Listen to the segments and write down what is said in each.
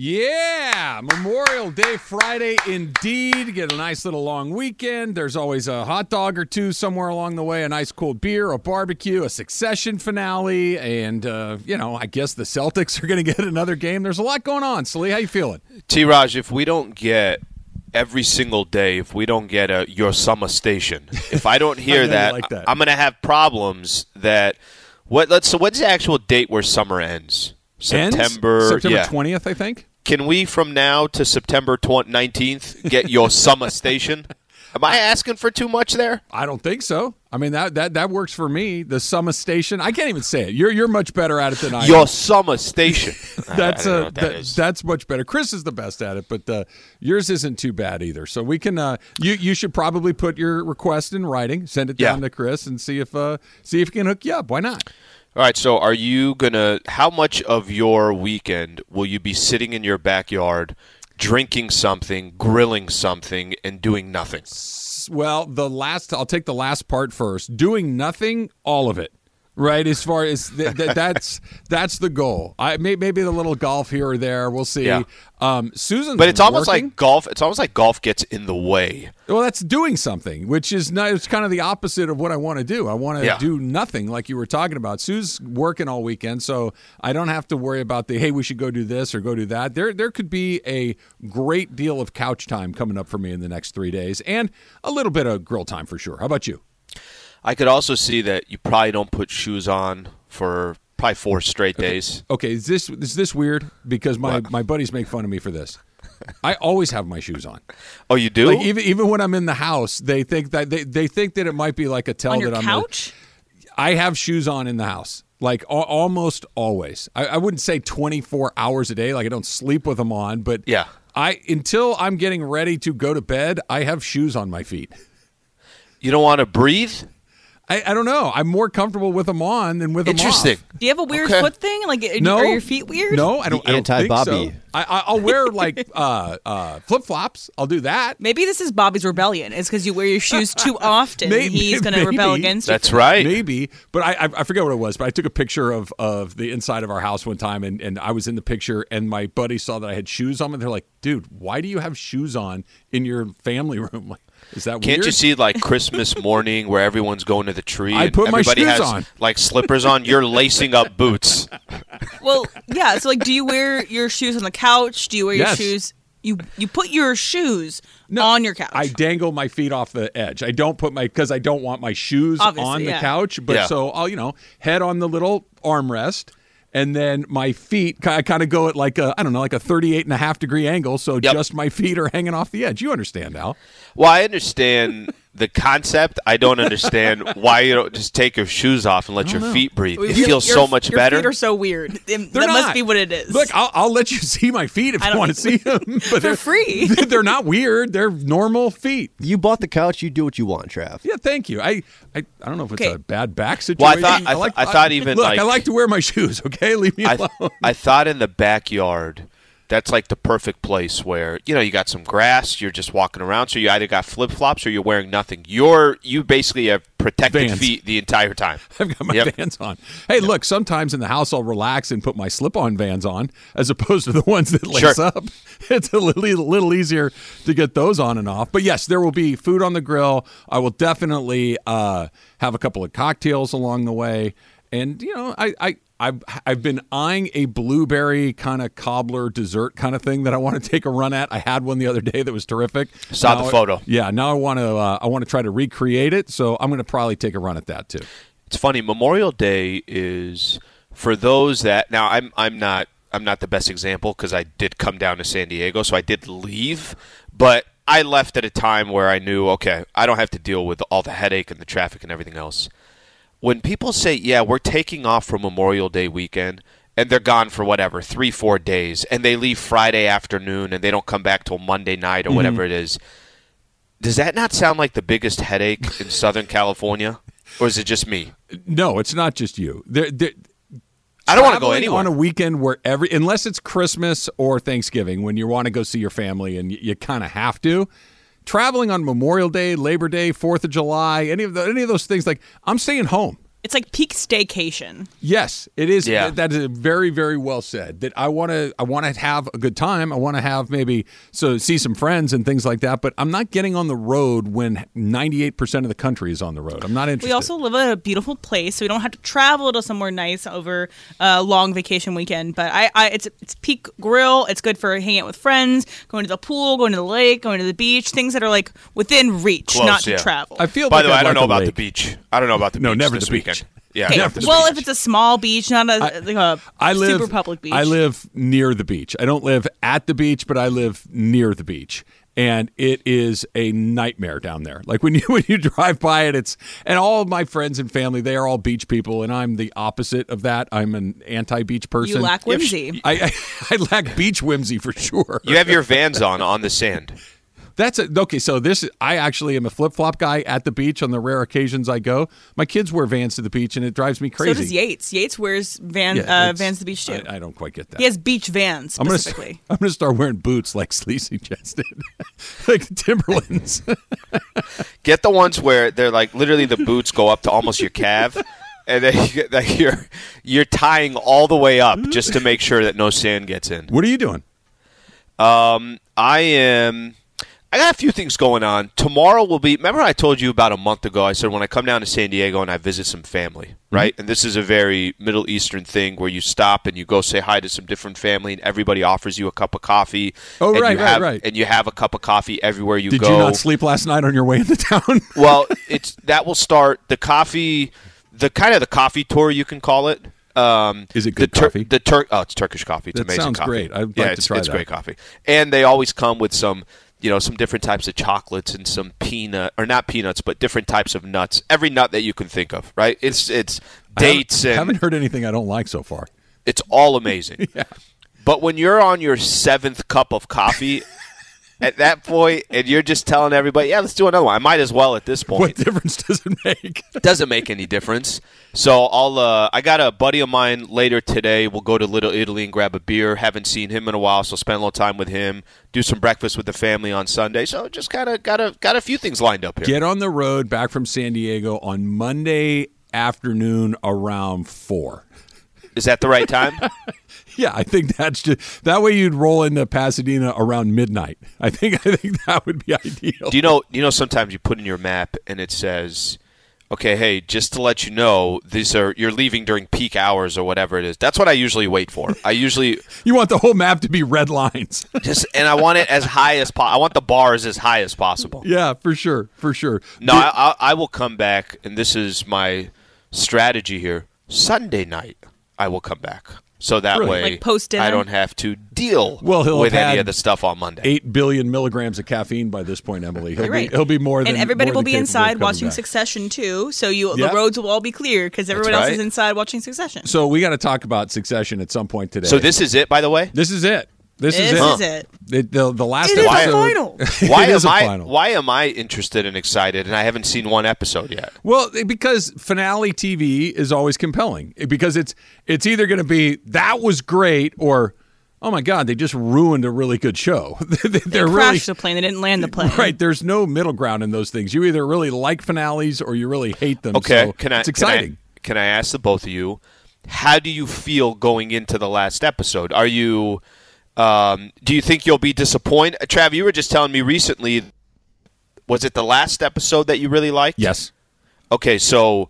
Yeah, Memorial Day Friday indeed. Get a nice little long weekend. There's always a hot dog or two somewhere along the way, a nice cold beer, a barbecue, a succession finale, and uh, you know, I guess the Celtics are going to get another game. There's a lot going on. Slee, how you feeling? T. Raj, if we don't get every single day, if we don't get a your summer station, if I don't hear you that, like that. I'm going to have problems. That what? Let's. So what's the actual date where summer ends? Ends? September. September yeah. 20th, I think. Can we from now to September 20, 19th get your summer station? Am I asking for too much there? I don't think so. I mean that that that works for me. The Summer Station. I can't even say it. You're you're much better at it than I am. Your summer station. That's I don't know uh, what that that- is. that's much better. Chris is the best at it, but uh, yours isn't too bad either. So we can uh, you you should probably put your request in writing, send it Yeah. down to Chris, and see if uh, see if he can hook you up. Why not? All right, so are you gonna? How much of your weekend will you be sitting in your backyard, drinking something, grilling something, and doing nothing? Well, the last I'll take the last part first. Doing nothing, all of it. Right, as far as th- th- that's that's the goal. I may, maybe a little golf here or there. We'll see. Yeah. Um, Susan's But it's almost working. like golf. It's almost like golf gets in the way. Well, that's doing something, which is not, it's kind of the opposite of what I want to do. I want to Yeah. do nothing, like you were talking about. Sue's working all weekend, so I don't have to worry about the hey, we should go do this or go do that. There, there could be a great deal of couch time coming up for me in the next three days, and a little bit of grill time for sure. How about you? I could also see that you probably don't put shoes on for probably four straight days. Okay, is this is this weird? Because my What? my buddies make fun of me for this. I always have my shoes on. Oh, you do? Like even even when I'm in the house, they think that they, they think that it might be like a tell on your that I'm a- couch? I have shoes on in the house, like al- almost always. I, I wouldn't say 24 hours a day, like I don't sleep with them on, but Yeah. I until I'm getting ready to go to bed, I have shoes on my feet. you don't want to breathe? I, I don't know. I'm more comfortable with them on than with them off. Interesting. Do you have a weird Okay. foot thing? Like, are- No, are your feet weird? No, I don't. The I don't think anti-Bobby. so. I, I, I'll wear like uh, uh, flip flops. I'll do that. Maybe this is Bobby's rebellion. It's because you wear your shoes too often. Maybe- He's going to rebel against you. That's right. Maybe, but I, I I forget what it was. But I took a picture of of the inside of our house one time, and, and I was in the picture, and my buddy saw that I had shoes on, and they're like, "Dude, why do you have shoes on in your family room? Like, is that Can't weird?" you see like Christmas morning where everyone's going to the tree? I and put my shoes has on. like slippers on. You're lacing up boots. Well, yeah. So, like, do you wear your shoes on the couch? Do you wear your Yes. shoes? You you put your shoes No, on your couch. I dangle my feet off the edge. I don't put my because I don't want my shoes Obviously, on the yeah. couch. But Yeah. so I'll you know head on the little armrest. And then my feet, I kind of go at like a, I don't know, like a 38 and a half degree angle. So Yep. just my feet are hanging off the edge. You understand, Al. Well, I understand the concept. I don't understand why you don't just take your shoes off and let your feet breathe. It Your- feels your- so much your better. feet are so weird. That They're must not. be what it is. Look, I'll, I'll let you see my feet if I you want to see them. But they're free. They're not weird. They're normal feet. You bought the couch. You do what you want, Trav. Yeah, thank you. I, I, I don't know if it's Okay. a bad back Well, I situation. thought- I th- I thought even, look. like- I like to wear my shoes. Okay, leave me I, alone. I thought in the backyard, that's like the perfect place where you know you got some grass. You're just walking around, so you either got flip flops or you're wearing nothing. You're you basically have protected Vans. feet the entire time. I've got my Yep. Vans on. Hey, look, sometimes in the house I'll relax and put my slip-on Vans on, as opposed to the ones that lace Sure. up. It's a little, little easier to get those on and off. But yes, there will be food on the grill. I will definitely uh, have a couple of cocktails along the way, and you know, I. I I've, I've been eyeing a blueberry kind of cobbler dessert kind of thing that I want to take a run at. I had one the other day that was terrific. Saw the Now I- photo. Yeah, now I want to uh, I want to try to recreate it. So I'm going to probably take a run at that too. It's funny. Memorial Day is for those that now I'm I'm not I'm not the best example because I did come down to San Diego, so I did leave, but I left at a time where I knew okay, I don't have to deal with all the headache and the traffic and everything else. When people say, "Yeah, we're taking off for Memorial Day weekend," and they're gone for whatever three, four days, and they leave Friday afternoon, and they don't come back till Monday night or mm-hmm. whatever it is. Does that not sound like the biggest headache in Southern California, or is it just me? No, it's not just you. There, there, I don't want to go anywhere. on a weekend where every unless it's Christmas or Thanksgiving when you want to go see your family and you, you kind of have to. Traveling on Memorial Day, Labor Day, Fourth of July, any of the, any of those things, like I'm staying home. It's like peak staycation. Yes, it is. Yeah. that is very, very well said. That I want to, I want to have a good time. I want to have maybe so see some friends and things like that. But I'm not getting on the road when 98 percent of the country is on the road. I'm not interested. We also live in a beautiful place, so we don't have to travel to somewhere nice over a long vacation weekend. But I, I it's it's peak grill. It's good for hanging out with friends, going to the pool, going to the lake, going to the beach, things that are like within reach, Close, not to travel. I feel. By like the way, I'd I don't like know a about the beach. I don't know about the No, beach never this the beach. weekend. Yeah, Okay, never the well, beach. if it's a small beach, not a like a I live super public beach. I live near the beach. I don't live at the beach, but I live near the beach. And it is a nightmare down there. Like when you when you drive by it, it's and all of my friends and family, they are all beach people, and I'm the opposite of that. I'm an anti-beach person. You lack whimsy. I, I, I lack beach whimsy for sure. you have your Vans on on the sand. That's it. Okay, so this I actually am a flip flop guy at the beach on the rare occasions I go. My kids wear Vans to the beach, and it drives me crazy. so does Yates. Yates wears van Yeah, uh, Vans to the beach too. I, I don't quite get that. he has beach vans I'm gonna, specifically. I'm gonna start wearing boots like Sleazy just did, like the Timberlands. Get the ones where they're like literally the boots go up to almost your calf, and then you get, like you're you're tying all the way up just to make sure that no sand gets in. what are you doing? Um, I am. I got a few things going on. Tomorrow will be. Remember, I told you about a month ago. I said when I come down to San Diego and I visit some family, Mm-hmm. right? And this is a very Middle Eastern thing where you stop and you go say hi to some different family, and everybody offers you a cup of coffee. Oh, and right, you right, have, right. And you have a cup of coffee everywhere you Did go. Did you not sleep last night on your way into town? well, it's that will start the coffee, the kind of the coffee tour you can call it. Um, Is it good the Tur- coffee? The Tur- oh, it's Turkish coffee. It's That amazing. sounds coffee. great. I'd yeah, like to it's, try it's that. great coffee, and they always come with some, you know, some different types of chocolates and some peanut or not peanuts, but different types of nuts. Every nut that you can think of, right? It's it's dates I and haven't heard anything I don't like so far. it's all amazing. yeah. But when you're on your seventh cup of coffee. At that point, and you're just telling everybody, "Yeah, let's do another one." I might as well at this point. What difference does it make? doesn't make any difference. So I'll uh, I got a buddy of mine later today. We'll go to Little Italy and grab a beer. Haven't seen him in a while, so spend a little time with him. Do some breakfast with the family on Sunday. So just kind of got a got a few things lined up here. Get on the road back from San Diego on Monday afternoon around four. Is that the right time? Yeah, I think that's just that way you'd roll into Pasadena around midnight. I think I think that would be ideal. Do you know? You know, sometimes you put in your map and it says, "Okay, hey, just to let you know, these are you're leaving during peak hours or whatever it is." That's what I usually wait for. I usually You want the whole map to be red lines. just and I want it as high as possible. I want the bars as high as possible. yeah, for sure, for sure. No, I, I, I will come back, and this is my strategy here. Sunday night, I will come back, so that Really? way Like post-dinner? I don't have to deal Well, he'll with any of the stuff on Monday. Eight billion milligrams of caffeine by this point, Emily. He'll right. be he'll be more than and everybody will be inside watching back. Succession too. So you Yeah. the roads will all be clear because everyone else is inside watching Succession. So we got to talk about Succession at some point today. So this is it, by the way. this is it. This, this is it. is it. It- the, the last It is the episode. final. Why it is am a I? final. Why am I interested and excited? And I haven't seen one episode yet. Well, because finale TV is always compelling because it's it's either going to be that was great or oh my god they just ruined a really good show. They're They really crashed the plane. They didn't land the plane. right. There's no middle ground in those things. You either really like finales or you really hate them. Okay, so can I? It's exciting. Can I, can I ask the both of you? How do you feel going into the last episode? Are you? Um, do you think you'll be disappointed? Trav, you were just telling me recently. Was it the last episode that you really liked? yes. Okay, so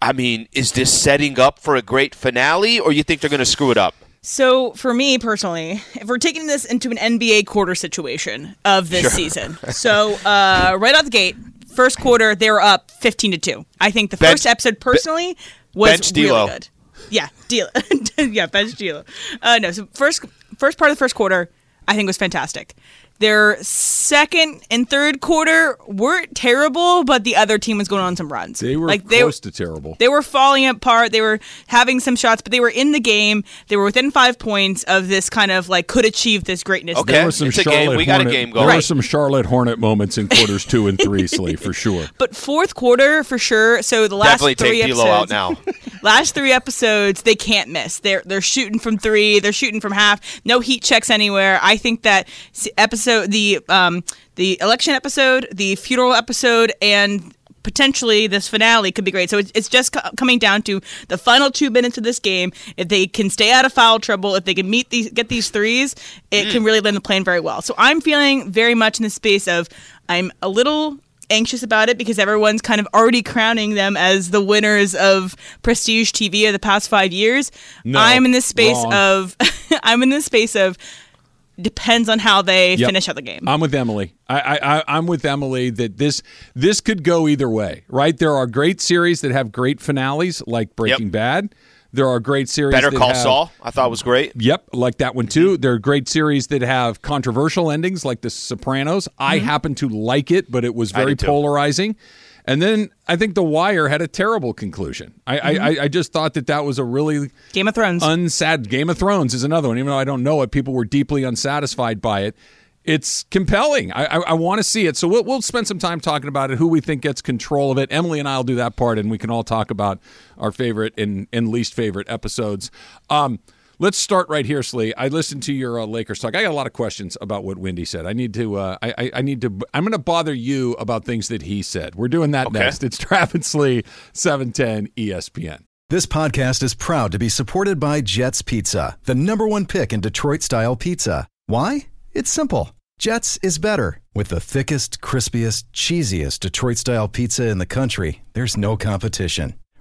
I mean, is this setting up for a great finale, or you think they're going to screw it up? So for me personally, if we're taking this into an NBA quarter situation of this season, so uh, right out the gate, first quarter they were up fifteen to two. I think the Bench- first episode personally was bench really good. Yeah, deal. yeah, bench deal. Uh, no, so first first part of the first quarter, I think was fantastic. Their second and third quarter weren't terrible, but the other team was going on some runs. They were like they close to terrible. They were falling apart. They were having some shots, but they were in the game. They were within five points of this kind of like could achieve this greatness. Okay. there were some It's a Charlotte game. We got a Hornet, game There going. were some Charlotte Hornet moments in quarters two and three, Slee, for sure. But fourth quarter for sure. So the last Definitely three take D'Lo out episodes, now. last three episodes they can't miss. They're they're shooting from three. They're shooting from half. No heat checks anywhere. I think that s- episode the um the election episode, the funeral episode, and potentially this finale could be great. So it's, it's just co- coming down to the final two minutes of this game. If they can stay out of foul trouble, if they can meet these get these threes, it can really land the plane very well. So I'm feeling very much in the space of I'm a little anxious about it because everyone's kind of already crowning them as the winners of prestige TV of the past five years. No, I'm in this space wrong. of I'm in this space of depends on how they Yep. finish out the game. I'm with Emily. I, I, I I'm with Emily that this this could go either way, right? There are great series that have great finales, like Breaking Bad. There are great series. Better that Call have- Saul, I thought was great. Yep, like that one too. There are great series that have controversial endings, like The Sopranos. I mm-hmm. happen to like it, but it was very polarizing. too. And then I think The Wire had a terrible conclusion. I, I, I, I just thought that that was a really Game of Thrones. unsad. Game of Thrones is another one. Even though I don't know it, people were deeply unsatisfied by it. It's compelling. I, I, I want to see it. So we'll, we'll spend some time talking about it. Who we think gets control of it. Emily and I will do that part, and we can all talk about our favorite and, and least favorite episodes. Um, let's start right here, Slee. I listened to your uh, Lakers talk. I got a lot of questions about what Wendy said. I need to. Uh, I, I, I need to. I'm going to bother you about things that he said. We're doing that Okay. next. It's Travis Slee, E 710 ESPN. This podcast is proud to be supported by Jets Pizza, the number one pick in Detroit style pizza. Why? It's simple. Jets is better. With the thickest, crispiest, cheesiest Detroit style pizza in the country, there's no competition.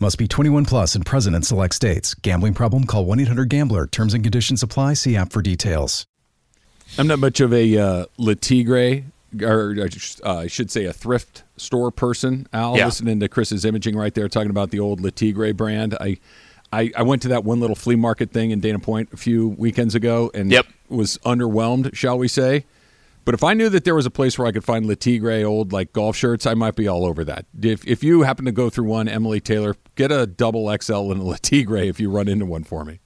Must be 21 plus and present in select states. Gambling problem? Call 1 800 Gambler. Terms and conditions apply. See app for details. I'm not much of a uh, Le Tigre, or uh, I should say a thrift store person. Al, Yeah. listening to Chris's imaging right there, talking about the old Le Tigre brand. I, I, I went to that one little flea market thing in Dana Point a few weekends ago, and Yep. was underwhelmed, shall we say? But if I knew that there was a place where I could find Le Tigre old like golf shirts, I might be all over that. If if you happen to go through one, Emily Taylor, get a double XL and a Le Tigre if you run into one for me.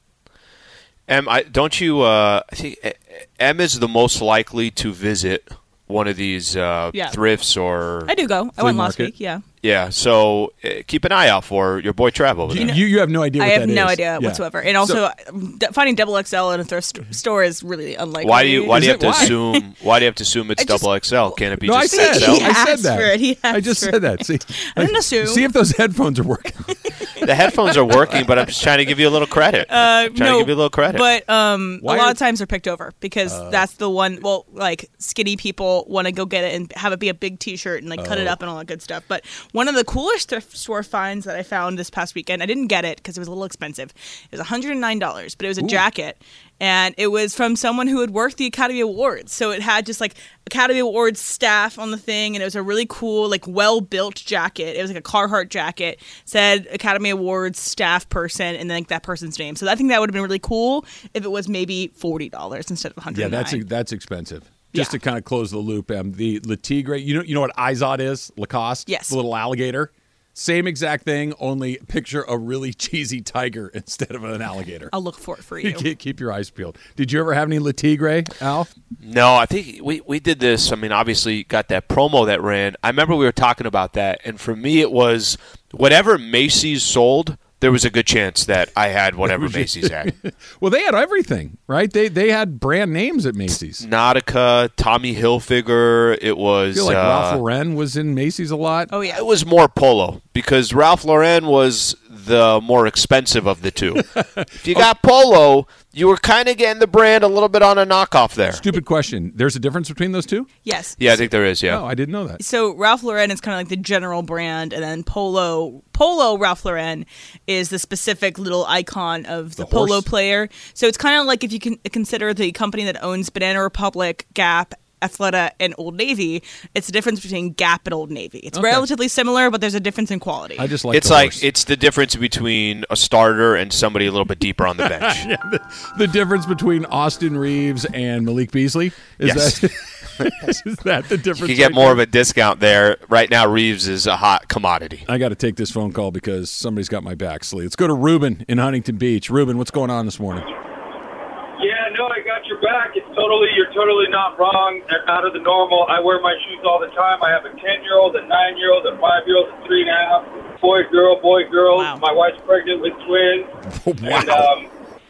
Em, I, don't you? Uh, I think eh, Em is the most likely to visit one of these uh, Yeah. thrifts or I do go. I Flea went last week. Yeah. Yeah. So uh, keep an eye out for your boy Trav over You, there. you, you have no idea. I have that no is. idea Yeah. whatsoever. And also, d- finding double XL in a thrift st- store is really unlikely. Why do you Why do Is you it? have to Why? assume Why do you have to assume it's just- double XL? Can it be No, I said, XL? He I said that. for it. He I just for said that. See, I didn't assume. See if those headphones are working. the headphones are working, but I'm just trying to give you a little credit. Uh, trying no, to give you a little credit. But um, Why a lot are- Uh. of times they're picked over because that's the one. Well, like skinny people want to go get it and have it be a big T-shirt and like cut it Oh. up and all that good stuff. But one of the coolest thrift store finds that I found this past weekend, I didn't get it because it was a little expensive. It was 109 dollars, but it was a jacket. And it was from someone who had worked the Academy Awards. So it had just like Academy Awards staff on the thing, and it was a really cool, like well built jacket. It was like a Carhartt jacket, said Academy Awards staff person, and then like that person's name. So I think that would have been really cool if it was maybe forty dollars instead of hundred. yeah, that's that's expensive. Just Yeah. to kind of close the loop, um, the Le Tigre. You know, you know what Izod is? Lacoste. Yes. The little alligator. Same exact thing, only picture a really cheesy tiger instead of an alligator. I'll look for it for you. keep, keep your eyes peeled. Did you ever have any Le Tigre, Al? No, I think we, we did this. I mean, obviously, got that promo that ran. I remember we were talking about that, and for me, it was whatever Macy's sold, there was a good chance that I had whatever Macy's had. Well, they had everything, right? They they had brand names at Macy's. Nautica, Tommy Hilfiger. It I was feel like uh, Ralph Lauren was in Macy's a lot. Oh yeah. It was more Polo because Ralph Lauren was the more expensive of the two. if you got Polo, you were kind of getting the brand a little bit on a knockoff there. Stupid question. There's a difference between those two? Yes. Yeah, I think there is. Yeah. Oh, I didn't know that. So Ralph Lauren is kind of like the general brand, and then Polo Polo Ralph Lauren is the specific little icon of the, The polo horse. player. So it's kind of like if you can consider the company that owns Banana Republic, Gap. Athleta and Old Navy. It's the difference between Gap and Old Navy. It's Okay. relatively similar, but there's a difference in quality. I just like it's the like horse. it's the difference between a starter and somebody a little bit deeper on the bench. the difference between Austin Reaves and Malik Beasley. Is Yes. that is that the difference? You can get right more of a discount there. Right now, Reaves is a hot commodity. I got to take this phone call because somebody's got my back. Slee. Let's go to Ruben in Huntington Beach. Ruben, what's going on this morning? Yeah, no, I got your back. It's totally, you're totally not wrong. They're out of the normal. I wear my shoes all the time. I have a 10 year old, a 9 year old, a 5 year old, a 3 and a half. Boy, girl, boy, girl. Wow. My wife's pregnant with twins. wow. And, um,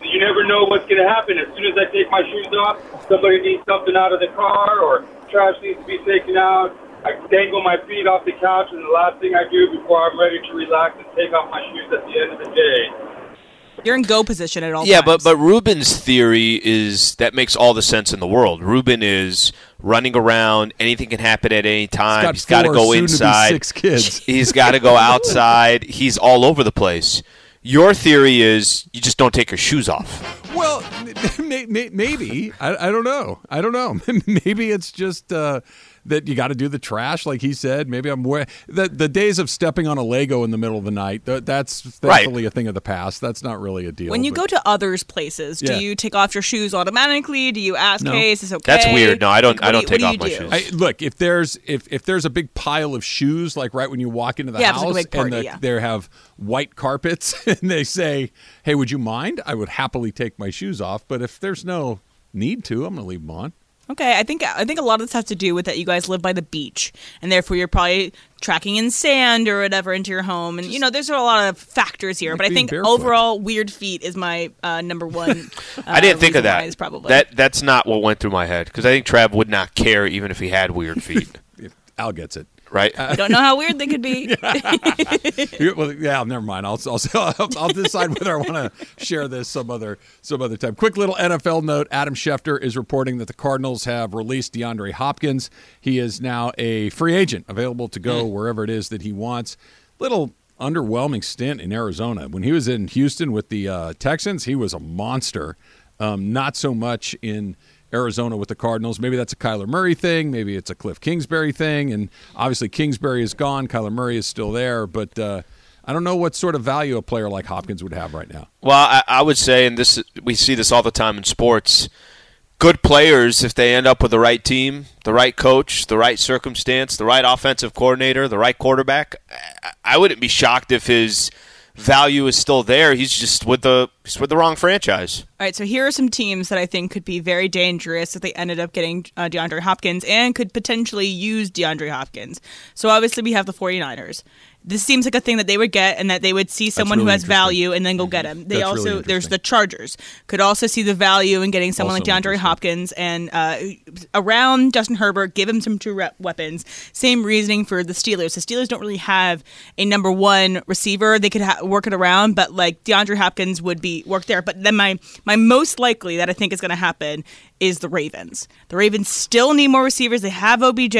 you never know what's going to happen. As soon as I take my shoes off, somebody needs something out of the car or trash needs to be taken out. I dangle my feet off the couch, and the last thing I do before I'm ready to relax is take off my shoes at the end of the day. You're in go position at all Yeah, times. but but Ruben's theory is that makes all the sense in the world. Ruben is running around; anything can happen at any time. He's got to go soon to inside. six kids. He's got to go outside. He's all over the place. Your theory is you just don't take your shoes off. Well, may, may, maybe I, I don't know. I don't know. maybe it's just uh, that you got to do the trash, like he said. Maybe I'm way, the the days of stepping on a Lego in the middle of the night. th- That's Right. thankfully a thing of the past. That's not really a deal. when you but- go to others' places, Yeah. do you take off your shoes automatically? Do you ask, No. "Hey, is this okay?" That's weird. No, I don't- Like, I don't do take what off do my shoes. I, look, if there's if if there's a big pile of shoes, like right when you walk into the Yeah, house, like a big and the, yeah. they have white carpets, and they say, "Hey, would you mind?" I would happily take my shoes off. But if there's no need to, I'm going to leave them on. Okay, I think I think a lot of this has to do with that you guys live by the beach, and therefore you're probably tracking in sand or whatever into your home, and you know there's a lot of factors here. Like but I think barefoot. overall, weird feet is my uh, number one. Uh, I didn't think of reason why that. Is probably That that's not what went through my head because I think Trav would not care even if he had weird feet, Al gets it. Right? I don't know how weird they could be. Yeah, well, yeah, never mind. I'll, I'll, I'll, I'll decide whether I want to share this some other some other time. Quick little NFL note: Adam Schefter is reporting that the Cardinals have released DeAndre Hopkins. He is now a free agent, available to go wherever it is that he wants. Little underwhelming stint in Arizona when he was in Houston with the uh, Texans. He was a monster. Um, not so much in Arizona with the Cardinals. Maybe that's a Kyler Murray thing. Maybe it's a Cliff Kingsbury thing. And obviously, Kingsbury is gone. Kyler Murray is still there. But uh, I don't know what sort of value a player like Hopkins would have right now. Well, I, I would say, and this we see this all the time in sports. Good players, if they end up with the right team, the right coach, the right circumstance, the right offensive coordinator, the right quarterback, I, I wouldn't be shocked if his value is still there. He's just with the he's with the wrong franchise. All right, so here are some teams that I think could be very dangerous if they ended up getting uh, DeAndre Hopkins and could potentially use DeAndre Hopkins. So obviously we have the 49ers. This seems like a thing that they would get and that they would see someone really who has value and then go get him. They That's also really there's the Chargers. Could also see the value in getting someone Also like DeAndre. Hopkins and uh, around Justin Herbert, give him some true weapons. Same reasoning for the Steelers. The Steelers don't really have a number one receiver. They could ha- work it around, but like DeAndre Hopkins would be work there. But then my my most likely that I think is going to happen is the Ravens. The Ravens still need more receivers. They have OBJ.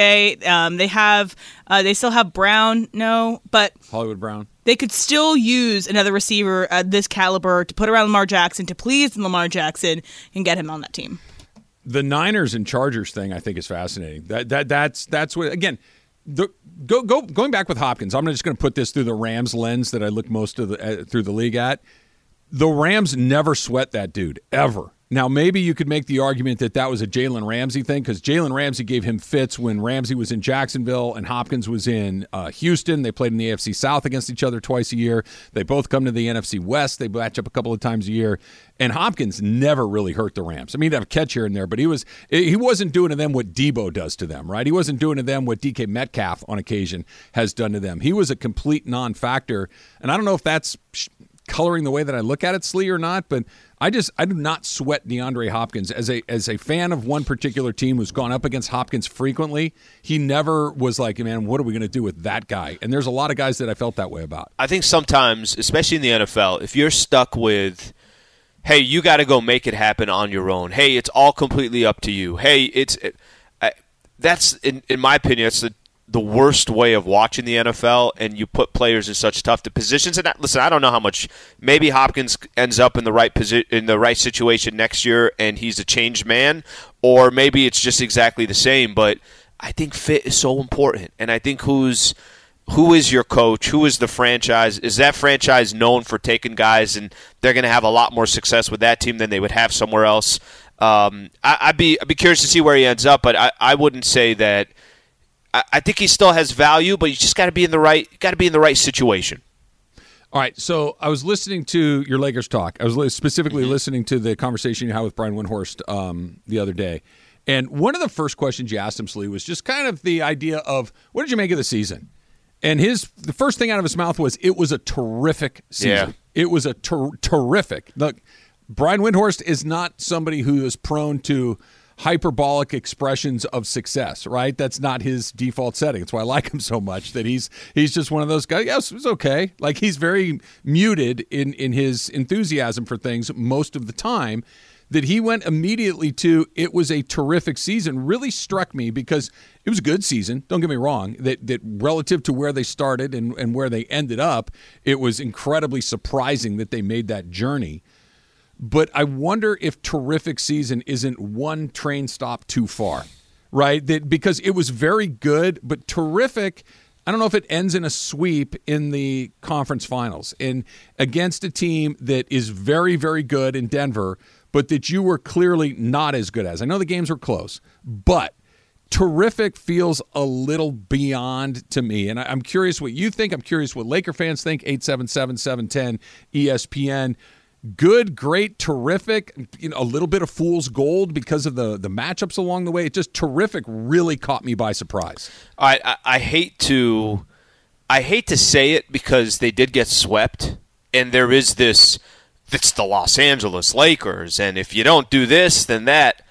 Um, they have uh, they still have Brown. No, but Hollywood Brown. they could still use another receiver at this caliber to put around Lamar Jackson to please Lamar Jackson and get him on that team. the Niners and Chargers thing I think is fascinating. That that that's that's what again. The, go go going back with Hopkins. I'm just going to put this through the Rams lens that I look most of the uh, through the league at. The Rams never sweat that dude ever. Now maybe you could make the argument that that was a Jalen Ramsey thing because Jalen Ramsey gave him fits when Ramsey was in Jacksonville and Hopkins was in uh, Houston. They played in the AFC South against each other twice a year. They both come to the NFC West. They match up a couple of times a year. And Hopkins never really hurt the Rams. I mean, he'd have a catch here and there, but he was he wasn't doing to them what Deebo does to them, right? He wasn't doing to them what DK Metcalf on occasion has done to them. He was a complete non-factor, and I don't know if that's coloring the way that I look at it, Slee or not, but I just I do not sweat DeAndre Hopkins as a as a fan of one particular team who's gone up against Hopkins frequently. He never was like, man, what are we going to do with that guy? And there's a lot of guys that I felt that way about. I think sometimes, especially in the NFL, if you're stuck with hey, you got to go make it happen on your own. Hey, it's all completely up to you. Hey, it's it, I, that's in in my opinion, it's the the worst way of watching the NFL, and you put players in such tough positions. And listen, I don't know how much. Maybe Hopkins ends up in the right position, in the right situation next year, and he's a changed man, or maybe it's just exactly the same. But I think fit is so important, and I think who's who is your coach? Who is the franchise? Is that franchise known for taking guys, and they're going to have a lot more success with that team than they would have somewhere else? Um, I, would be I'd be curious to see where he ends up, but I, I wouldn't say that I, I think he still has value, but you just got to be in the right got to be in the right situation. All right, so I was listening to your Lakers talk. I was specifically mm-hmm. listening to the conversation you had with Brian Windhorst um, the other day, and one of the first questions you asked him, Slee, was just kind of the idea of what did you make of the season? And his the first thing out of his mouth was it was a terrific season. Yeah. It was a ter- terrific. Look, Brian Windhorst is not somebody who is prone to hyperbolic expressions of success, right? That's not his default setting. That's why I like him so much. That he's he's just one of those guys. Yes, it's okay. Like he's very muted in in his enthusiasm for things most of the time. That he went immediately to it was a terrific season really struck me because it was a good season. Don't get me wrong. That that relative to where they started and, and where they ended up, it was incredibly surprising that they made that journey but I wonder if terrific season isn't one train stop too far, right? That because it was very good, but terrific. I don't know if it ends in a sweep in the conference finals and against a team that is very, very good in Denver, but that you were clearly not as good as. I know the games were close, but terrific feels a little beyond to me. And I'm curious what you think. I'm curious what Laker fans think. 877 710 ESPN good, great, terrific, you know, a little bit of fool's gold because of the the matchups along the way. It just terrific really caught me by surprise. I, I, I hate to I hate to say it because they did get swept and there is this it's the Los Angeles Lakers and if you don't do this then that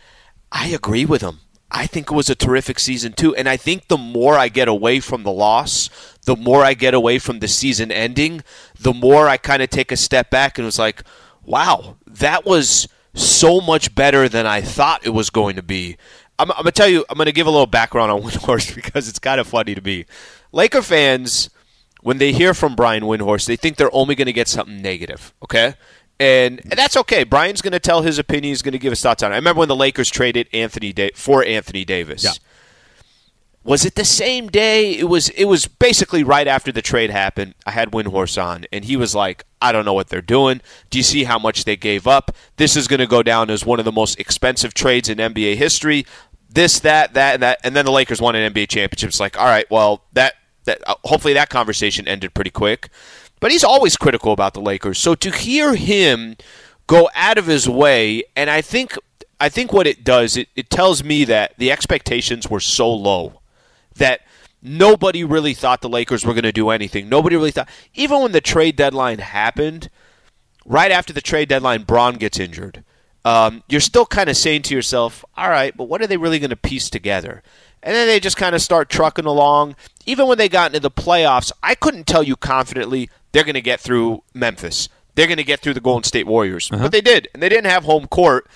I agree with them. I think it was a terrific season too. And I think the more I get away from the loss, the more I get away from the season ending, the more I kind of take a step back and was like, wow, that was so much better than I thought it was going to be. I'm, I'm going to tell you, I'm going to give a little background on Windhorst because it's kind of funny to me. Laker fans, when they hear from Brian Windhorst, they think they're only going to get something negative, okay? And, and that's okay. Brian's going to tell his opinion. He's going to give his thoughts on it. I remember when the Lakers traded Anthony da- for Anthony Davis. Yeah. Was it the same day? It was. It was basically right after the trade happened. I had Windhorst on, and he was like, "I don't know what they're doing. Do you see how much they gave up? This is going to go down as one of the most expensive trades in NBA history. This, that, that, and that." And then the Lakers won an NBA championship. It's like, all right, well, that that uh, hopefully that conversation ended pretty quick. But he's always critical about the Lakers. So to hear him go out of his way, and I think I think what it does, it, it tells me that the expectations were so low that nobody really thought the Lakers were going to do anything. Nobody really thought, even when the trade deadline happened, right after the trade deadline, Bron gets injured. Um, you're still kind of saying to yourself, all right, but what are they really going to piece together? And then they just kind of start trucking along. Even when they got into the playoffs, I couldn't tell you confidently they're going to get through Memphis. They're going to get through the Golden State Warriors. Uh-huh. But they did, and they didn't have home court.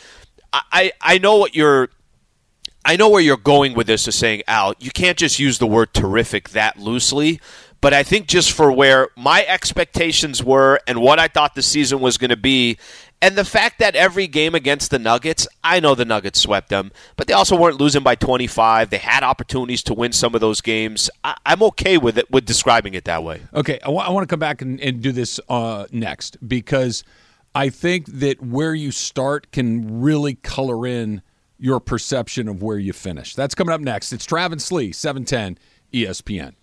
I, I, I know what you're I know where you're going with this is saying, Al, you can't just use the word terrific that loosely. But I think just for where my expectations were and what I thought the season was going to be, and the fact that every game against the Nuggets, I know the Nuggets swept them, but they also weren't losing by 25. They had opportunities to win some of those games. I- am okay with it, with describing it that way. Okay, I, w- I want to come back and, and do this uh, next because I think that where you start can really color in your perception of where you finish. That's coming up next. It's Travis Lee, 710 ESPN.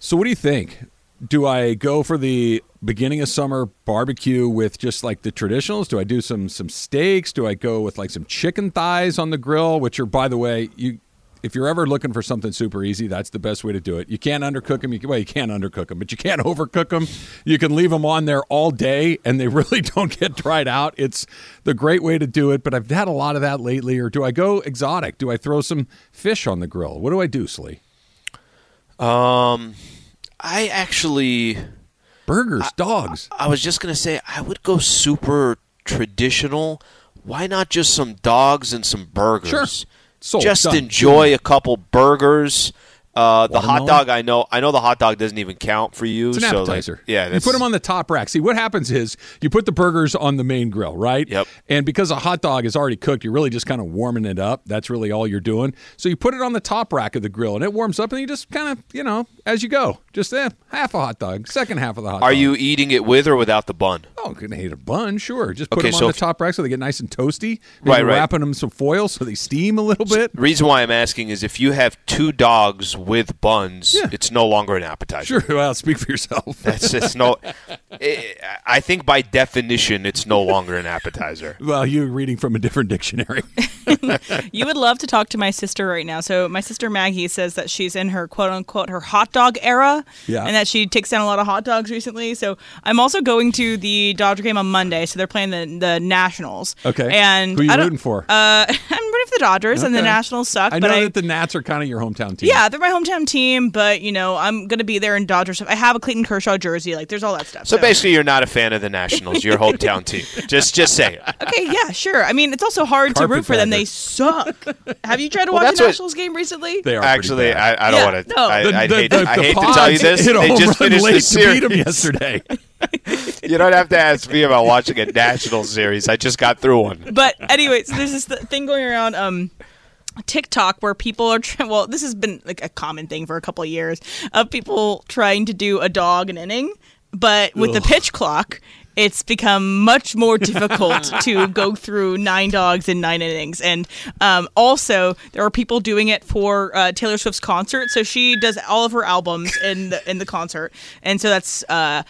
So, what do you think? Do I go for the beginning of summer barbecue with just like the traditionals? Do I do some some steaks? Do I go with like some chicken thighs on the grill, which are by the way, you if you're ever looking for something super easy, that's the best way to do it. You can't undercook them. You can, well, you can't undercook them, but you can't overcook them. You can leave them on there all day, and they really don't get dried out. It's the great way to do it. But I've had a lot of that lately. Or do I go exotic? Do I throw some fish on the grill? What do I do, Slee? Um, I actually, Burgers, dogs. I was just gonna say I would go super traditional. Why not just some dogs and some burgers? Sure. Sold. just Done. enjoy a couple burgers. Uh, the hot dog, I know. I know the hot dog doesn't even count for you. It's an so like, appetizer. yeah, you put them on the top rack. See, what happens is you put the burgers on the main grill, right? Yep. And because a hot dog is already cooked, you're really just kind of warming it up. That's really all you're doing. So you put it on the top rack of the grill, and it warms up, and you just kind of, you know, as you go, just eh, half a hot dog, second half of the hot dog. Are you eating it with or without the bun? Oh, can eat a bun? Sure. Just put Okay, them on so the top rack so they get nice and toasty. Maybe Right, right. Wrapping them some foil so they steam a little bit. reason why I'm asking is if you have two dogs with buns, Yeah. it's no longer an appetizer. Sure. Well, speak for yourself. That's it's no. I I think by definition, it's no longer an appetizer. well, you're reading from a different dictionary. You would love to talk to my sister right now. So my sister Maggie says that she's in her quote unquote her hot dog era, Yeah. and that she takes down a lot of hot dogs recently. So I'm also going to the Dodger game on Monday. So they're playing the the Nationals. Okay. And Who are you I don't- rooting for? Uh, I'm rooting for the Dodgers, and the Nationals suck. I but know I, that the Nats are kind of your hometown team. yeah, they're my hometown team, but you know I'm gonna be there in Dodger stuff. I have a Clayton Kershaw jersey. Like there's all that stuff. So basically, you're not a fan of the Nationals, your hometown team. Just, just say it. Okay, yeah, sure. I mean, it's also hard to root for them. Carpetbagger. They suck. Have you tried to Well, watch that's a Nationals game recently? They are Actually, bad. I, I don't Yeah, want to. no. I, The- I'd the- hate, the- I the hate to tell you this. hit a They home just run finished late the to beat 'em series. yesterday. You don't have to ask me about watching a national series. I just got through one. but anyway, so there's this thing going around um TikTok where people are trying. Well, this has been like a common thing for a couple of years of people trying to do a dog an inning, but with the pitch clock. It's become much more difficult to go through nine dogs in nine innings, and um, also there are people doing it for uh, Taylor Swift's concert. So she does all of her albums in the in the concert, and so that's uh,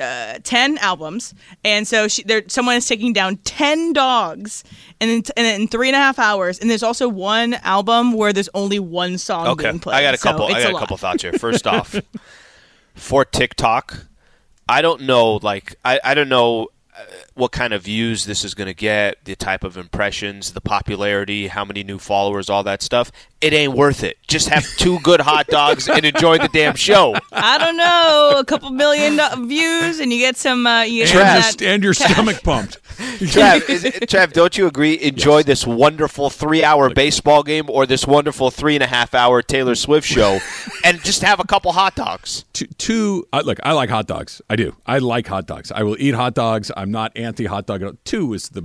uh, 10 albums and so she, there someone is taking down 10 dogs and in, and in three and a half hours and there's also one album where there's only one song Okay, being played I got a So couple. I got a, lot. couple thoughts here. First off, for TikTok, I don't know. Like, I, I don't know uh, what kind of views this is going to get, the type of impressions, the popularity, how many new followers, all that stuff. It ain't worth it. Just have two good hot dogs and enjoy the damn show. i don't know a couple million views and you get some uh, you get and, your, that and your stomach pumped. Trav, is Trav, don't you agree? Enjoy this wonderful three-hour baseball game or this wonderful three and a half hour Taylor Swift show, and just have a couple hot dogs. two, two uh, look, I like hot dogs. I do. I like hot dogs. I will eat hot dogs. I'm not anti hot dog. Two is the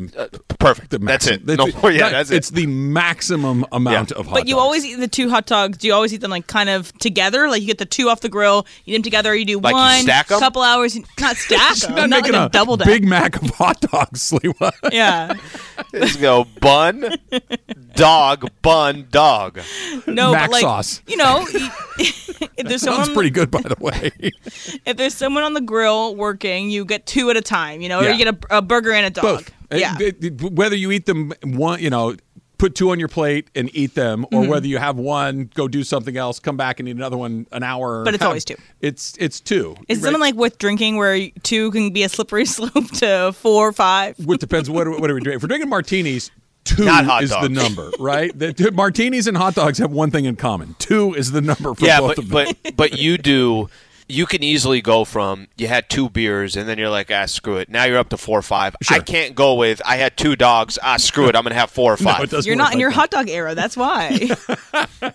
Perfect. the That's maximum. it. No It's- Yeah, that- that's it. It's the maximum amount Yeah. of hot but you dogs. Always eat the two hot dogs. Do you always eat them like kind of together? Like you get the two off the grill, eat them together. You do Like you one, stack 'em? couple hours, not stack them, not, not, like a, double deck. Big Mac of hot dogs, Sliwa. yeah, Let's go bun, dog, bun, dog. no, Mac but like sauce. you know, if there's Sounds someone pretty good, by the way. if there's someone on the grill working, you get two at a time. You know, or Yeah. you get a, a burger and a dog. Both. Yeah. Whether you eat them one, you know, put two on your plate and eat them, or Mm-hmm. whether you have one, go do something else, come back and eat another one an hour. But it's have- always two. It's it's two. Is it Right? something like with drinking where two can be a slippery slope to four or five? What depends. What are, what are we doing? If we're drinking martinis, two Not hot is the number, right? The, the martinis and hot dogs have one thing in common. Two is the number for yeah, both but of them. but but you do. You can easily go from you had two beers and then you're like ah screw it now you're up to four or five. I can't go with I had two dogs ah screw it I'm gonna have four or five. it doesn't You're work not in your that. hot dog era. That's why.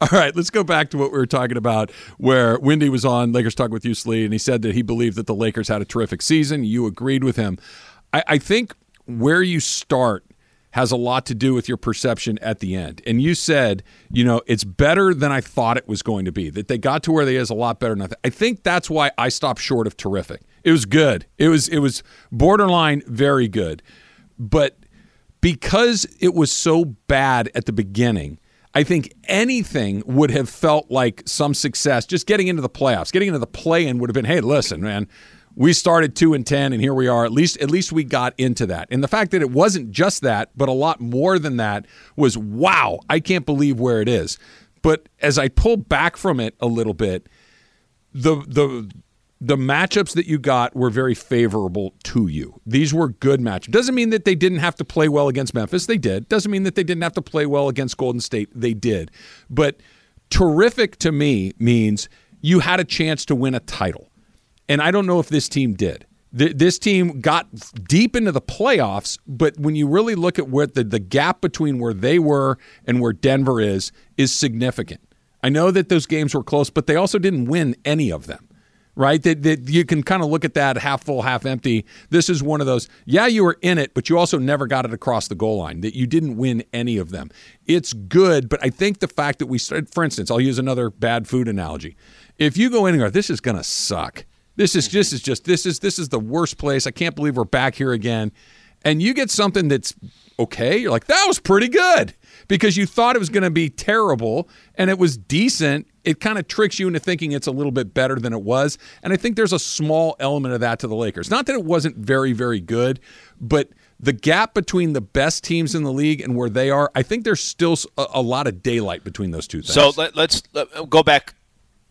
All right, let's go back to what we were talking about, where Wendy was on Lakers Talk with you, Slee, and he said that he believed that the Lakers had a terrific season. You agreed with him. I, I think where you start has a lot to do with your perception at the end. And you said, you know, it's better than I thought it was going to be. That they got to where they is a lot better than I thought. I think that's why I stopped short of terrific. It was good. It was it was borderline very good. But because it was so bad at the beginning, I think anything would have felt like some success. Just getting into the playoffs, getting into the play in would have been, hey, listen, man, we started two and ten, and here we are. At least, at least we got into that. And the fact that it wasn't just that, but a lot more than that was wow. I can't believe where it is. But as I pull back from it a little bit, the the the matchups that you got were very favorable to you. These were good matchups. Doesn't mean that they didn't have to play well against Memphis. They did. Doesn't mean that they didn't have to play well against Golden State. They did. But terrific to me means you had a chance to win a title. And I don't know if this team did. This team got deep into the playoffs, but when you really look at where the, the gap between where they were and where Denver is, is significant. I know that those games were close, but they also didn't win any of them right? That, that you can kind of look at that half full, half empty. This is one of those, yeah, you were in it, but you also never got it across the goal line, that you didn't win any of them. It's good, but I think the fact that we started, for instance, I'll use another bad food analogy. If you go in and go, this is going to suck. This is just, mm-hmm. is just, this is, this is the worst place. I can't believe we're back here again. And you get something that's okay. You're like, that was pretty good because you thought it was going to be terrible and it was decent it kind of tricks you into thinking it's a little bit better than it was. And I think there's a small element of that to the Lakers. Not that it wasn't very, very good, but the gap between the best teams in the league and where they are, I think there's still a, a lot of daylight between those two things. So let, us let, go back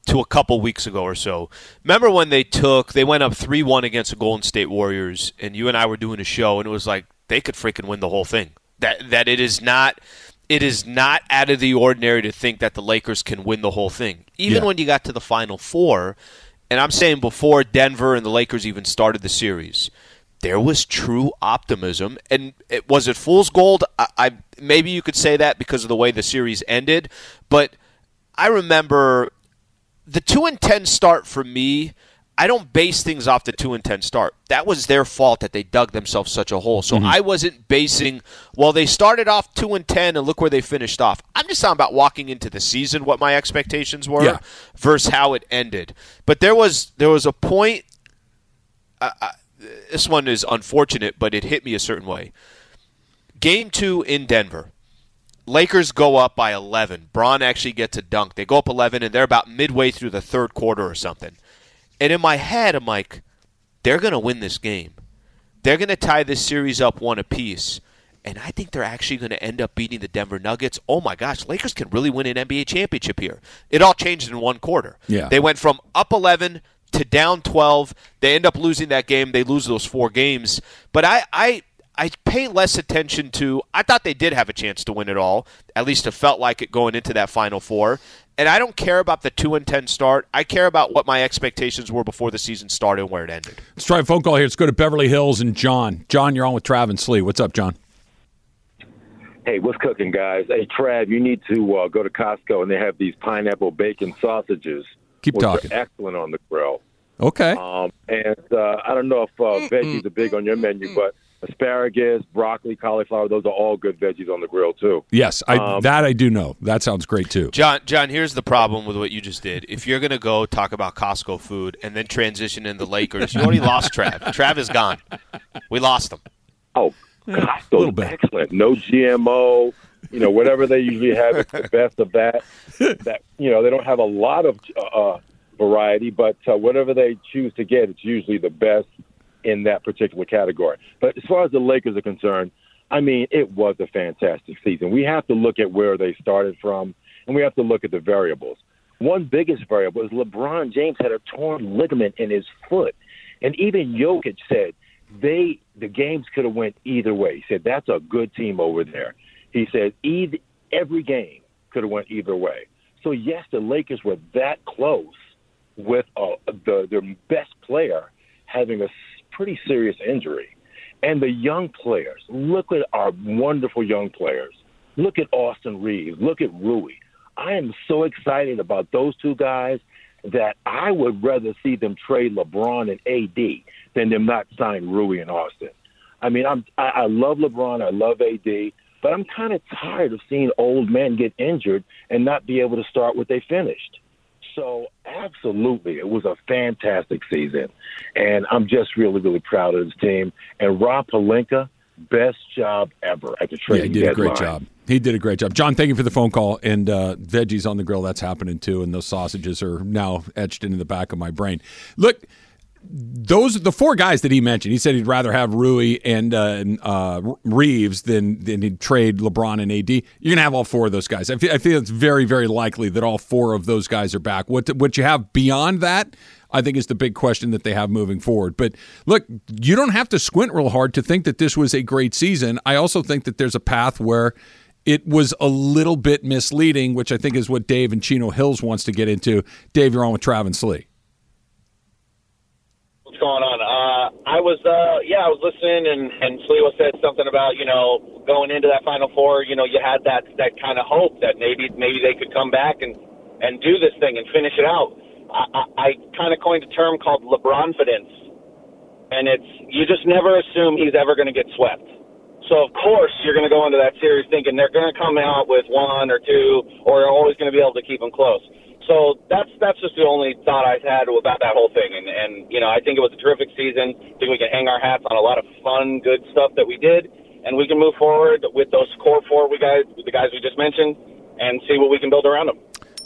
to a couple weeks ago or so. Remember when they took, they went up 3 1 against the Golden State Warriors, and you and I were doing a show, and it was like they could freaking win the whole thing. That, that it is not it is not out of the ordinary to think that the Lakers can win the whole thing. Even yeah. when you got to the final four, and I'm saying before Denver and the Lakers even started the series, there was true optimism. And it, was it fool's gold? I, I maybe you could say that because of the way the series ended, but I remember the two and ten start for me I don't base things off the two and ten start. That was their fault that they dug themselves such a hole. So mm-hmm. I wasn't basing. Well, they started off two and ten, and look where they finished off. I'm just talking about walking into the season, what my expectations were, yeah. versus how it ended. But there was there was a point. Uh, uh, this one is unfortunate, but it hit me a certain way. Game two in Denver. Lakers go up by 11. Bron actually gets a dunk. They go up 11, and they're about midway through the third quarter or something. And in my head, I'm like, they're going to win this game. They're going to tie this series up one apiece. And I think they're actually going to end up beating the Denver Nuggets. Oh my gosh, Lakers can really win an NBA championship here. It all changed in one quarter. Yeah. They went from up 11 to down 12. They end up losing that game. They lose those four games. But I, I, I pay less attention to. I thought they did have a chance to win it all. At least it felt like it going into that Final Four. And I don't care about the two and ten start. I care about what my expectations were before the season started and where it ended. Let's try a phone call here. Let's go to Beverly Hills and John. John, you're on with Trav and Sli. What's up, John? Hey, what's cooking, guys? Hey, Trav, you need to uh, go to Costco and they have these pineapple bacon sausages. Keep talking. excellent on the grill. Okay. Um, and uh, I don't know if uh, veggies are big on your menu, but asparagus, broccoli, cauliflower. Those are all good veggies on the grill too. Yes, I, um, that I do know. That sounds great too. John, John, here's the problem with what you just did. If you're going to go talk about Costco food and then transition into Lakers, you already lost Trav. Trav is gone. We lost him. Oh, Costco, excellent. No GMO. You know, whatever they usually have, it's the best of that. That you know, they don't have a lot of uh, variety, but uh, whatever they choose to get, it's usually the best in that particular category. But as far as the Lakers are concerned, I mean, it was a fantastic season. We have to look at where they started from, and we have to look at the variables. One biggest variable is LeBron James had a torn ligament in his foot, and even Jokic said they the games could have went either way. He said that's a good team over there. He said either, every game could have went either way. So yes, the Lakers were that close with uh, the their best player having a pretty serious injury. And the young players, look at our wonderful young players. Look at Austin Reaves. Look at Rui. I am so excited about those two guys that I would rather see them trade LeBron and AD than them not sign Rui and Austin. I mean, I'm I, I love LeBron, I love AD, but I'm kind of tired of seeing old men get injured and not be able to start what they finished. So, absolutely, it was a fantastic season. And I'm just really, really proud of this team. And Rob Pelinka, best job ever at the trade Yeah, he did deadline. a great job. He did a great job. John, thank you for the phone call. And uh, veggies on the grill, that's happening too. And those sausages are now etched into the back of my brain. Look, those the four guys that he mentioned. He said he'd rather have Rui and uh, uh, Reaves than than he'd trade LeBron and AD. You're gonna have all four of those guys. I feel, I feel it's very very likely that all four of those guys are back. What what you have beyond that, I think, is the big question that they have moving forward. But look, you don't have to squint real hard to think that this was a great season. I also think that there's a path where it was a little bit misleading, which I think is what Dave and Chino Hills wants to get into. Dave, you're on with Travis Lee. What's going on? Uh, I was, uh, yeah, I was listening, and and Sliwa said something about you know going into that Final Four. You know, you had that that kind of hope that maybe maybe they could come back and and do this thing and finish it out. I, I, I kind of coined a term called LeBron fidence, and it's you just never assume he's ever going to get swept. So of course you're going to go into that series thinking they're going to come out with one or two, or always going to be able to keep them close. So that's that's just the only thought I've had about that whole thing. And and you know I think it was a terrific season. I think we can hang our hats on a lot of fun, good stuff that we did, and we can move forward with those core four we guys, the guys we just mentioned, and see what we can build around them.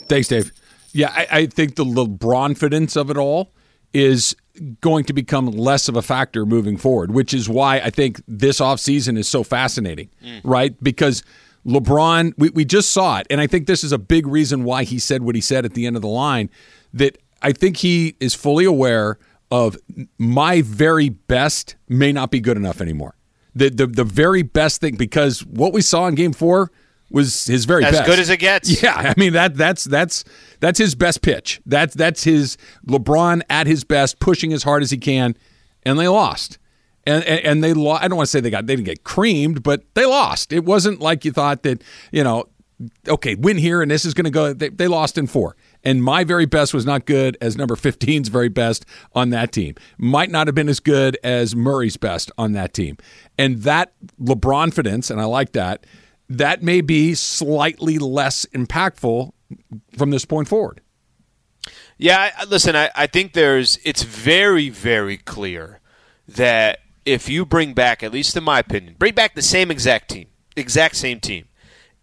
Thanks, Dave. Yeah, I, I think the LeBron fidence of it all is going to become less of a factor moving forward, which is why I think this offseason is so fascinating, mm. right? Because LeBron, we, we just saw it. And I think this is a big reason why he said what he said at the end of the line that I think he is fully aware of my very best may not be good enough anymore. The, the, the very best thing, because what we saw in game four was his very best. as best. good as it gets. Yeah, I mean that that's that's that's his best pitch. That's that's his LeBron at his best, pushing as hard as he can, and they lost. And, and, and they lost. I don't want to say they got they didn't get creamed, but they lost. It wasn't like you thought that you know, okay, win here and this is going to go. They, they lost in four, and my very best was not good as number 15's very best on that team. Might not have been as good as Murray's best on that team, and that LeBron fidence, and I like that that may be slightly less impactful from this point forward. Yeah, listen, I, I think there's it's very, very clear that if you bring back, at least in my opinion, bring back the same exact team, exact same team,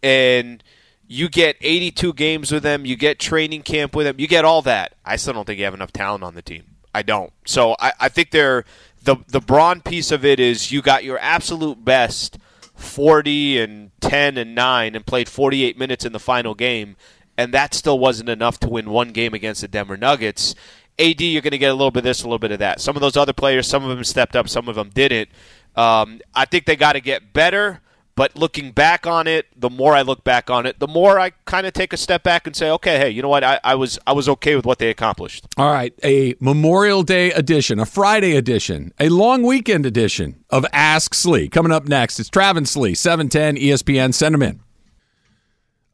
and you get 82 games with them, you get training camp with them, you get all that. I still don't think you have enough talent on the team. I don't. So I, I think they're the the Bron piece of it is you got your absolute best 40 and 10 and 9 and played 48 minutes in the final game, and that still wasn't enough to win one game against the Denver Nuggets. AD, you're going to get a little bit of this, a little bit of that. Some of those other players, some of them stepped up, some of them didn't. Um, I think they got to get better. But looking back on it, the more I look back on it, the more I kind of take a step back and say, okay, hey, you know what? I, I, was I was okay with what they accomplished. All right, a Memorial Day edition, a Friday edition, a long weekend edition of Ask Sli coming up next. It's Travis Sli, seven ten ESPN. Send them in.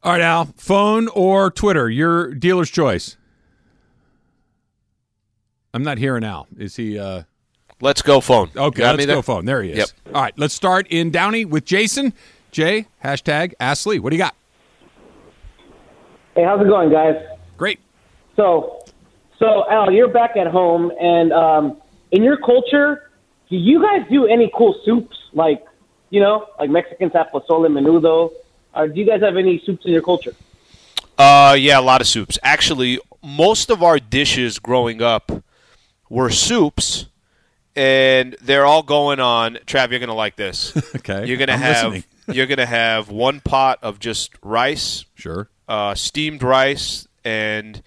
All right, Al, phone or Twitter, your dealer's choice. I'm not hearing Al. Is he? uh Let's go phone. Okay, let's go phone. There he is. Yep. All right, let's start in Downey with Jason. Jay, hashtag Ask Lee. What do you got? Hey, how's it going, guys? Great. So, so Al, you're back at home, and um, in your culture, do you guys do any cool soups? Like, you know, like Mexicans have pozole menudo. Or do you guys have any soups in your culture? Uh, yeah, a lot of soups. Actually, most of our dishes growing up were soups and they're all going on. Trav, you're gonna like this. okay, you're gonna I'm have listening. you're gonna have one pot of just rice, sure, uh, steamed rice, and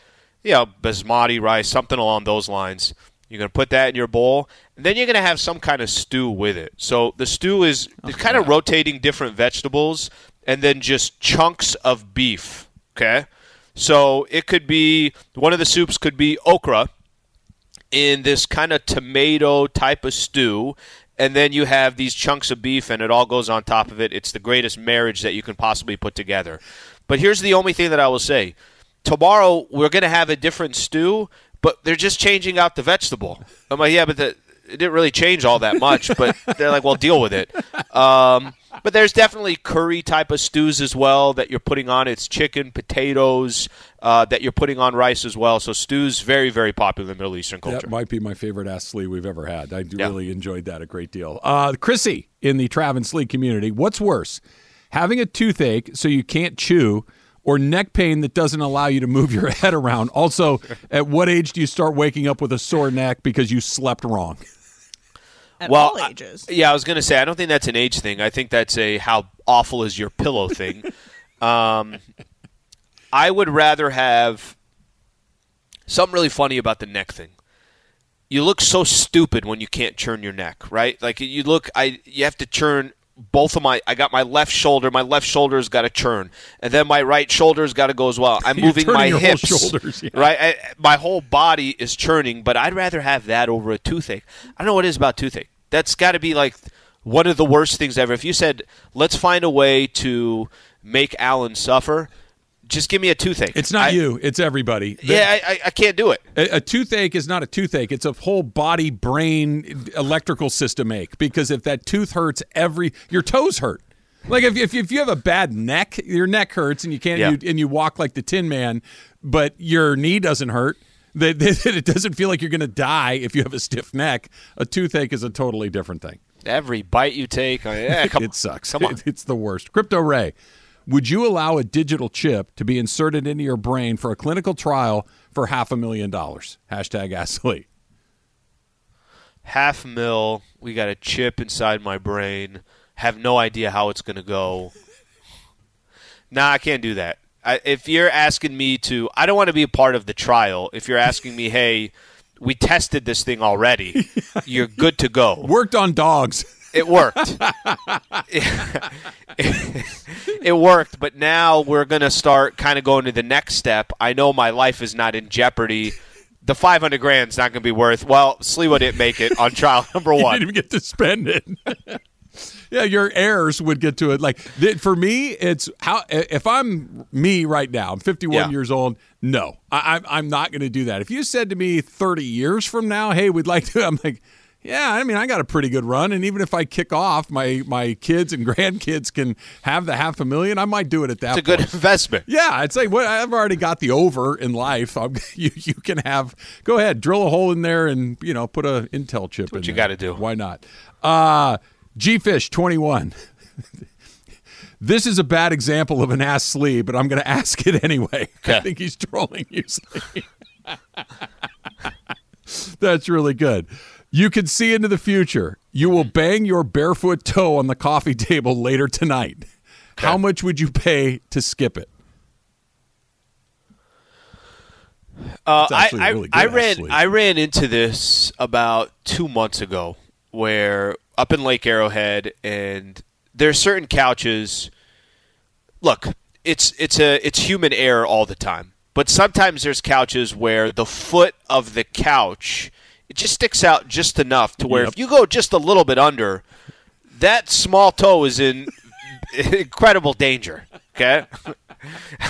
you know basmati rice, something along those lines. You're gonna put that in your bowl, and then you're gonna have some kind of stew with it. So the stew is Oh, kind of rotating different vegetables, and then just chunks of beef. Okay, so it could be one of the soups could be okra in this kind of tomato type of stew and then you have these chunks of beef and it all goes on top of it. It's the greatest marriage that you can possibly put together. But here's the only thing that i will say. Tomorrow we're going to have a different stew but they're just changing out the vegetable. I'm like yeah but the, it didn't really change all that much but they're like well deal with it. Um, but there's definitely curry type of stews as well that you're putting on. It's chicken potatoes uh, that you're putting on rice as well so stews very very popular in middle eastern culture That might be my favorite Ask Lee we've ever had. I really enjoyed that a great deal. Uh, Chrissy in the Travis Lee community, what's worse, having a toothache so you can't chew, or neck pain that doesn't allow you to move your head around? Also, at what age do you start waking up with a sore neck because you slept wrong? At well, all I- ages. yeah, I was going to say I don't think that's an age thing. I think that's a how awful is your pillow thing. um, I would rather have something really funny about the neck thing. You look so stupid when you can't turn your neck, right? Like you look, I you have to turn both of my. I got my left shoulder. My left shoulder's got to turn, and then my right shoulder's got to go as well. I'm moving my hips, shoulders, yeah. right? I, my whole body is churning, but I'd rather have that over a toothache. I don't know what it is about toothache. That's got to be like one of the worst things ever. If you said, "Let's find a way to make Alan suffer," just give me a toothache. It's not I- you, it's everybody. The- Yeah, I, I, I can't do it. A, a toothache is not a toothache. It's a whole body brain electrical system ache because if that tooth hurts, every your toes hurt. Like if, if, if you have a bad neck, your neck hurts and you can't Yeah. you, and you walk like the Tin Man, but your knee doesn't hurt. That, that it doesn't feel like you're going to die if you have a stiff neck. A toothache is a totally different thing. Every bite you take, I, yeah, it sucks. Come on. It- it's the worst. Crypto Ray, would you allow a digital chip to be inserted into your brain for a clinical trial for half a million dollars? Hashtag Ask Lee. half mil. We got a chip inside my brain. Have no idea how it's going to go. Nah, I can't do that. I, if you're asking me to, I don't want to be a part of the trial. If you're asking me, hey, we tested this thing already, you're good to go. Worked on dogs. It worked. it worked, but now we're going to start kind of going to the next step. I know my life is not in jeopardy. The 500 grand's not going to be worth. Well, Sliwa didn't make it on trial number You one. didn't even get to spend it. yeah, your heirs would get to it. Like th- for me, it's how if I'm me right now, I'm 51 Yeah. years old. No, I, I'm I'm not going to do that. If you said to me 30 years from now, hey, we'd like to, I'm like. Yeah, I mean, I got a pretty good run, and even if I kick off, my my kids and grandkids can have the half a million. I might do it at that. It's a good investment. Yeah, it's like what I've already got the over in life. I'm, you you can have go ahead, drill a hole in there, and you know put a Intel chip in. what you gotta do. Why not? Uh, Gfish twenty one. this is a bad example of an ass sleeve, but I'm going to ask it anyway. I think he's trolling you. That's really good. You can see into the future. You will bang your barefoot toe on the coffee table later tonight. How much would you pay to skip it? Uh, I, I, really I ran. I ran into this about two months ago, where up in Lake Arrowhead, and there are certain couches. Look, it's it's a it's human error all the time, but sometimes there's couches where the foot of the couch it just sticks out just enough to where Yep. if you go just a little bit under, that small toe is in incredible danger. Okay,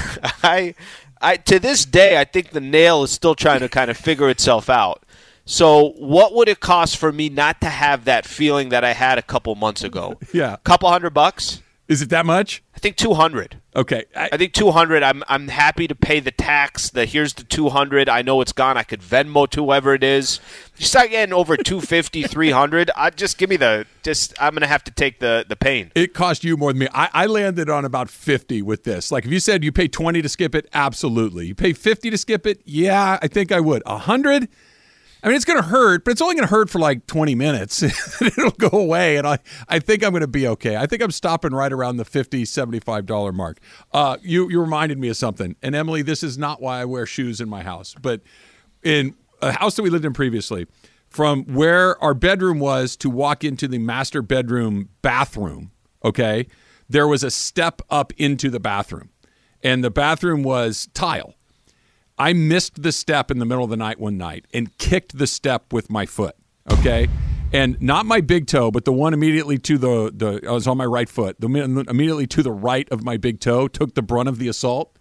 I, I to this day I think the nail is still trying to kind of figure itself out. So, what would it cost for me not to have that feeling that I had a couple months ago? Yeah. a couple hundred bucks. Is it that much? I think two hundred. Okay. I, I think 200 I'm I'm happy to pay the tax. The here's the 200. I know it's gone. I could Venmo to whoever it is. You start getting over 250, 300. I just give me the just I'm going to have to take the the pain. it cost you more than me. I, I landed on about 50 with this. Like if you said you pay 20 to skip it, absolutely. You pay 50 to skip it? Yeah, I think I would. 100? I mean, it's going to hurt, but it's only going to hurt for like 20 minutes. It'll go away, and I, I think I'm going to be okay. I think I'm stopping right around the $50, $75 mark. Uh, you, you reminded me of something. And Emily, this is not why I wear shoes in my house, but in a house that we lived in previously, from where our bedroom was to walk into the master bedroom bathroom, okay, there was a step up into the bathroom, and the bathroom was tile. I missed the step in the middle of the night one night and kicked the step with my foot. Okay. And not my big toe, but the one immediately to the, the I was on my right foot. The immediately to the right of my big toe took the brunt of the assault.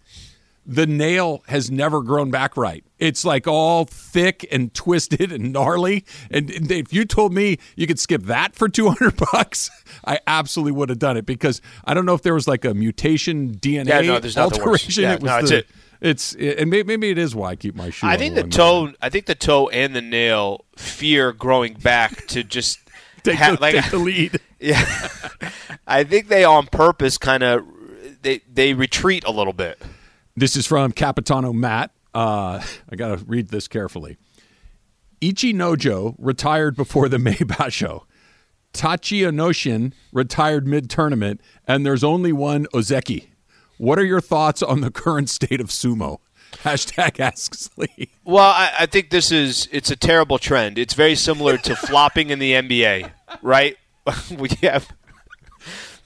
The nail has never grown back right. It's like all thick and twisted and gnarly. And if you told me you could skip that for 200 bucks, I absolutely would have done it because I don't know if there was like a mutation DNA Yeah, no, there's nothing worse. alteration. Yeah, it was no, the- it. It's and maybe it is why I keep my shoe. I think the toe I think the toe and the nail fear growing back to just Take ha- the- like take the lead. Yeah. I think they on purpose kind of they they retreat a little bit. This is from Capitano Matt. Uh, I got to read this carefully. Ichinojo retired before the May Basho. Tochinoshin retired mid tournament, and there's only one Ozeki. What are your thoughts on the current state of sumo? Hashtag asks Lee. Well, I, I think this is it's a terrible trend. It's very similar to flopping in the NBA, right? we have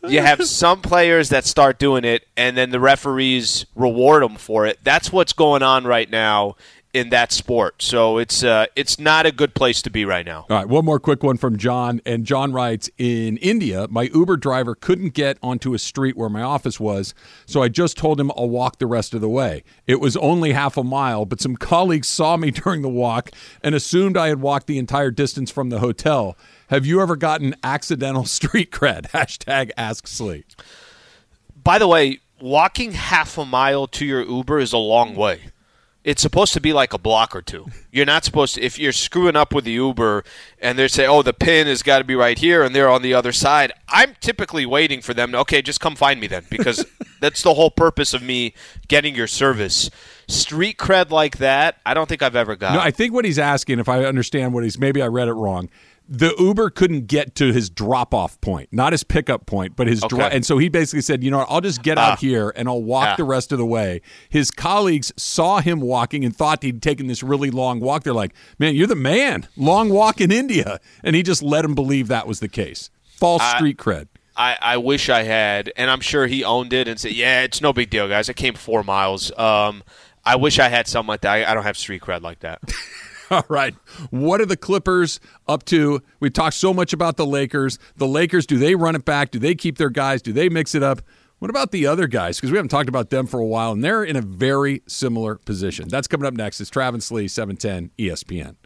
you have some players that start doing it, and then the referees reward them for it. That's what's going on right now in that sport. So it's uh, it's not a good place to be right now. All right, one more quick one from John. And John writes In India, my Uber driver couldn't get onto a street where my office was, so I just told him I'll walk the rest of the way. It was only half a mile, but some colleagues saw me during the walk and assumed I had walked the entire distance from the hotel. Have you ever gotten accidental street cred? Hashtag Ask Sli. By the way, walking half a mile to your Uber is a long way it's supposed to be like a block or two. You're not supposed to if you're screwing up with the Uber and they say, "Oh, the pin has got to be right here," and they're on the other side. I'm typically waiting for them to, okay, just come find me then, because that's the whole purpose of me getting your service. Street cred like that, I don't think I've ever got. No, I think what he's asking, if I understand what he's, maybe I read it wrong the Uber couldn't get to his drop off point, not his pickup point, but his Okay. drop. And so he basically said, you know what, I'll just get out Ah. here and I'll walk Yeah. the rest of the way. His colleagues saw him walking and thought he'd taken this really long walk. They're like, man, you're the man. Long walk in India. And he just let him believe that was the case. False I- street cred. I, I wish I had, and I'm sure he owned it and said, "Yeah, it's no big deal, guys. I came four miles." Um, I wish I had something like that. I, I don't have street cred like that. All right. What are the Clippers up to? We talked so much about the Lakers. The Lakers, do they run it back? Do they keep their guys? Do they mix it up? What about the other guys? Because we haven't talked about them for a while, and they're in a very similar position. That's coming up next. It's Travis Lee, 710 ESPN.